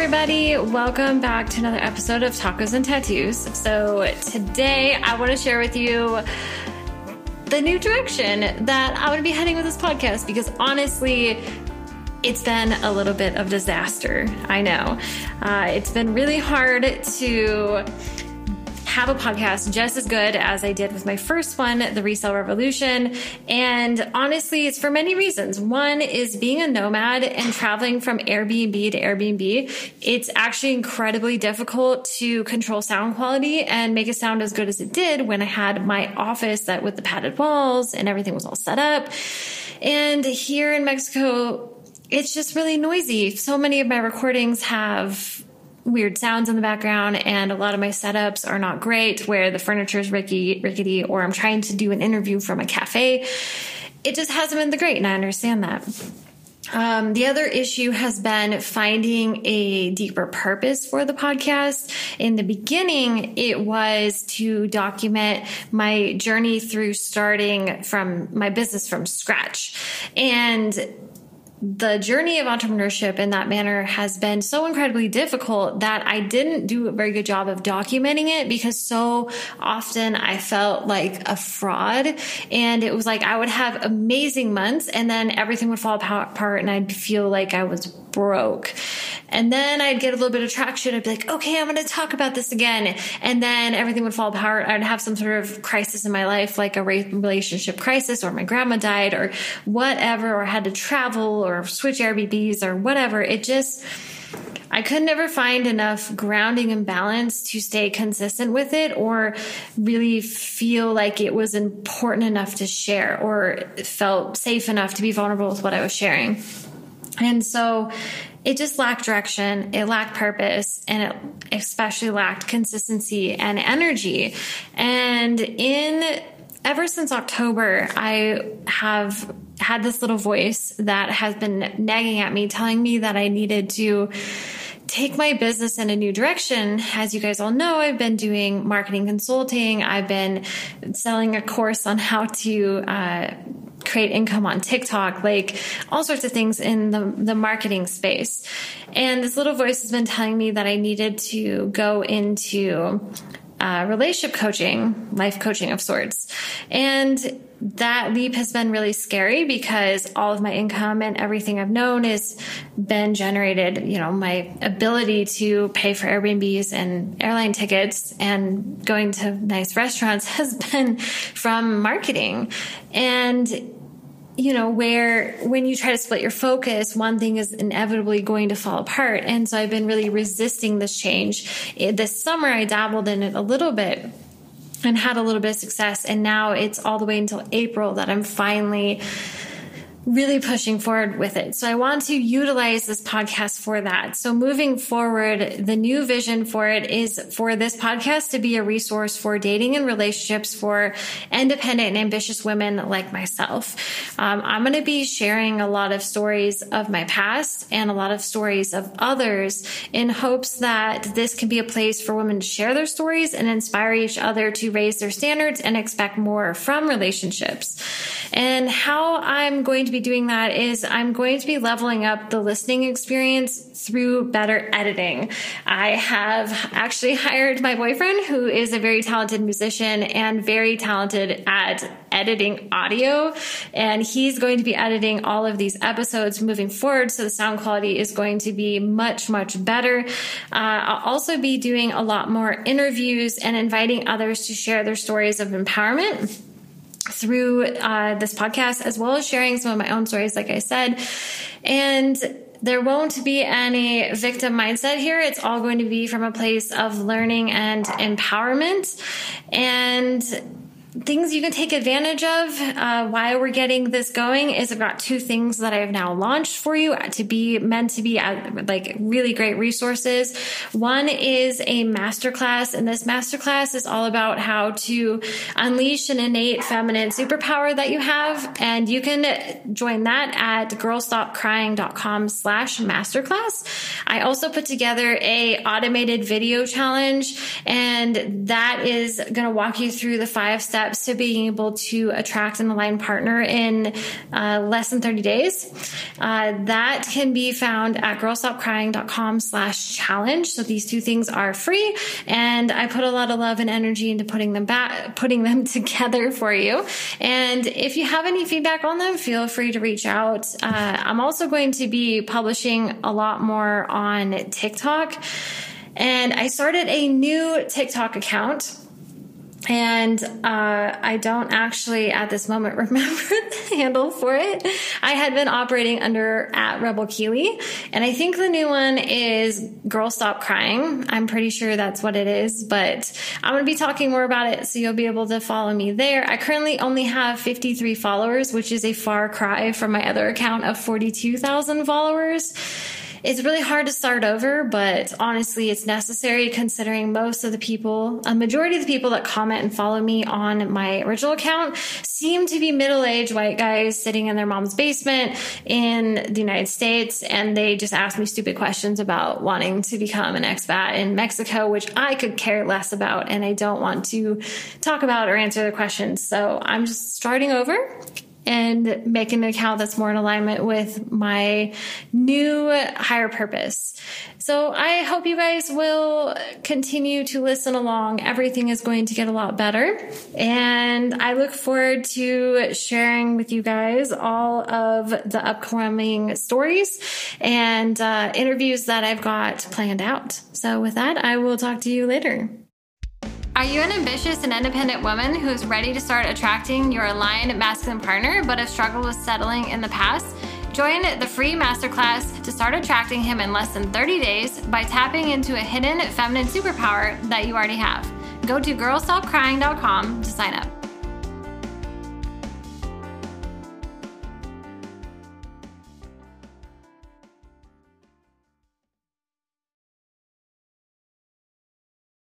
everybody. Welcome back to another episode of Tacos and Tattoos. So, today I want to share with you the new direction that I'm going to be heading with this podcast because honestly, it's been a little bit of disaster. I know. Uh, it's been really hard to have a podcast just as good as I did with my first one, The Resale Revolution. And honestly, it's for many reasons. One is being a nomad and traveling from Airbnb to Airbnb. It's actually incredibly difficult to control sound quality and make it sound as good as it did when I had my office that with the padded walls and everything was all set up. And here in Mexico, it's just really noisy. So many of my recordings have weird sounds in the background and a lot of my setups are not great where the furniture is rickety, rickety or I'm trying to do an interview from a cafe. It just hasn't been the great and I understand that. Um, the other issue has been finding a deeper purpose for the podcast. In the beginning, it was to document my journey through starting from my business from scratch. And the journey of entrepreneurship in that manner has been so incredibly difficult that I didn't do a very good job of documenting it because so often I felt like a fraud. And it was like I would have amazing months and then everything would fall apart and I'd feel like I was broke. And then I'd get a little bit of traction. I'd be like, okay, I'm going to talk about this again. And then everything would fall apart. I'd have some sort of crisis in my life, like a relationship crisis or my grandma died or whatever, or I had to travel or switch Airbnbs or whatever. It just, I could never find enough grounding and balance to stay consistent with it or really feel like it was important enough to share or felt safe enough to be vulnerable with what I was sharing. And so it just lacked direction, it lacked purpose, and it especially lacked consistency and energy. And in ever since October, I have had this little voice that has been nagging at me, telling me that I needed to take my business in a new direction. As you guys all know, I've been doing marketing consulting. I've been selling a course on how to uh, create income on TikTok, like all sorts of things in the, the marketing space. And this little voice has been telling me that I needed to go into uh, relationship coaching, life coaching of sorts. And that leap has been really scary because all of my income and everything I've known has been generated. You know, my ability to pay for Airbnbs and airline tickets and going to nice restaurants has been from marketing. And you know, where when you try to split your focus, one thing is inevitably going to fall apart. And so I've been really resisting this change. This summer, I dabbled in it a little bit and had a little bit of success. And now it's all the way until April that I'm finally really pushing forward with it. So I want to utilize this podcast for that. So moving forward, the new vision for it is for this podcast to be a resource for dating and relationships for independent and ambitious women like myself. Um, I'm going to be sharing a lot of stories of my past and a lot of stories of others in hopes that this can be a place for women to share their stories and inspire each other to raise their standards and expect more from relationships. And how I'm going to be doing that is I'm going to be leveling up the listening experience through better editing. I have actually hired my boyfriend, who is a very talented musician and very talented at editing audio. And he's going to be editing all of these episodes moving forward. So the sound quality is going to be much, much better. Uh, I'll also be doing a lot more interviews and inviting others to share their stories of empowerment through uh, this podcast, as well as sharing some of my own stories, like I said. And there won't be any victim mindset here. It's all going to be from a place of learning and empowerment. And things you can take advantage of uh, we're getting this going is I've got two things that I have now launched for you to be meant to be uh, like really great resources. One is a masterclass, and this masterclass is all about how to unleash an innate feminine superpower that you have, and you can join that at girlstopcrying.com slash masterclass. I also put together a automated video challenge, and that is going to walk you through the five steps steps to being able to attract an aligned partner in uh, less than 30 days. Uh, that can be found at girlstopcrying.com slash challenge. So these two things are free and I put a lot of love and energy into putting them back, putting them together for you. And if you have any feedback on them, feel free to reach out. Uh, I'm also going to be publishing a lot more on TikTok. And I started a new TikTok account. And uh, I don't actually at this moment remember the handle for it. I had been operating under at Rebel Keeley, and I think the new one is Girl Stop Crying. I'm pretty sure that's what it is, but I'm going to be talking more about it, so you'll be able to follow me there. I currently only have 53 followers, which is a far cry from my other account of 42,000 followers it's really hard to start over, but honestly, it's necessary considering most of the people, a majority of the people that comment and follow me on my original account seem to be middle aged white guys sitting in their mom's basement in the United States. And they just ask me stupid questions about wanting to become an expat in Mexico, which I could care less about. And I don't want to talk about or answer the questions. So I'm just starting over and make an account that's more in alignment with my new higher purpose. So I hope you guys will continue to listen along. Everything is going to get a lot better. And I look forward to sharing with you guys all of the upcoming stories and uh, interviews that I've got planned out. So with that, I will talk to you later. Are you an ambitious and independent woman who's ready to start attracting your aligned masculine partner but have struggled with settling in the past? Join the free masterclass to start attracting him in less than 30 days by tapping into a hidden feminine superpower that you already have. Go to girlstopcrying.com to sign up.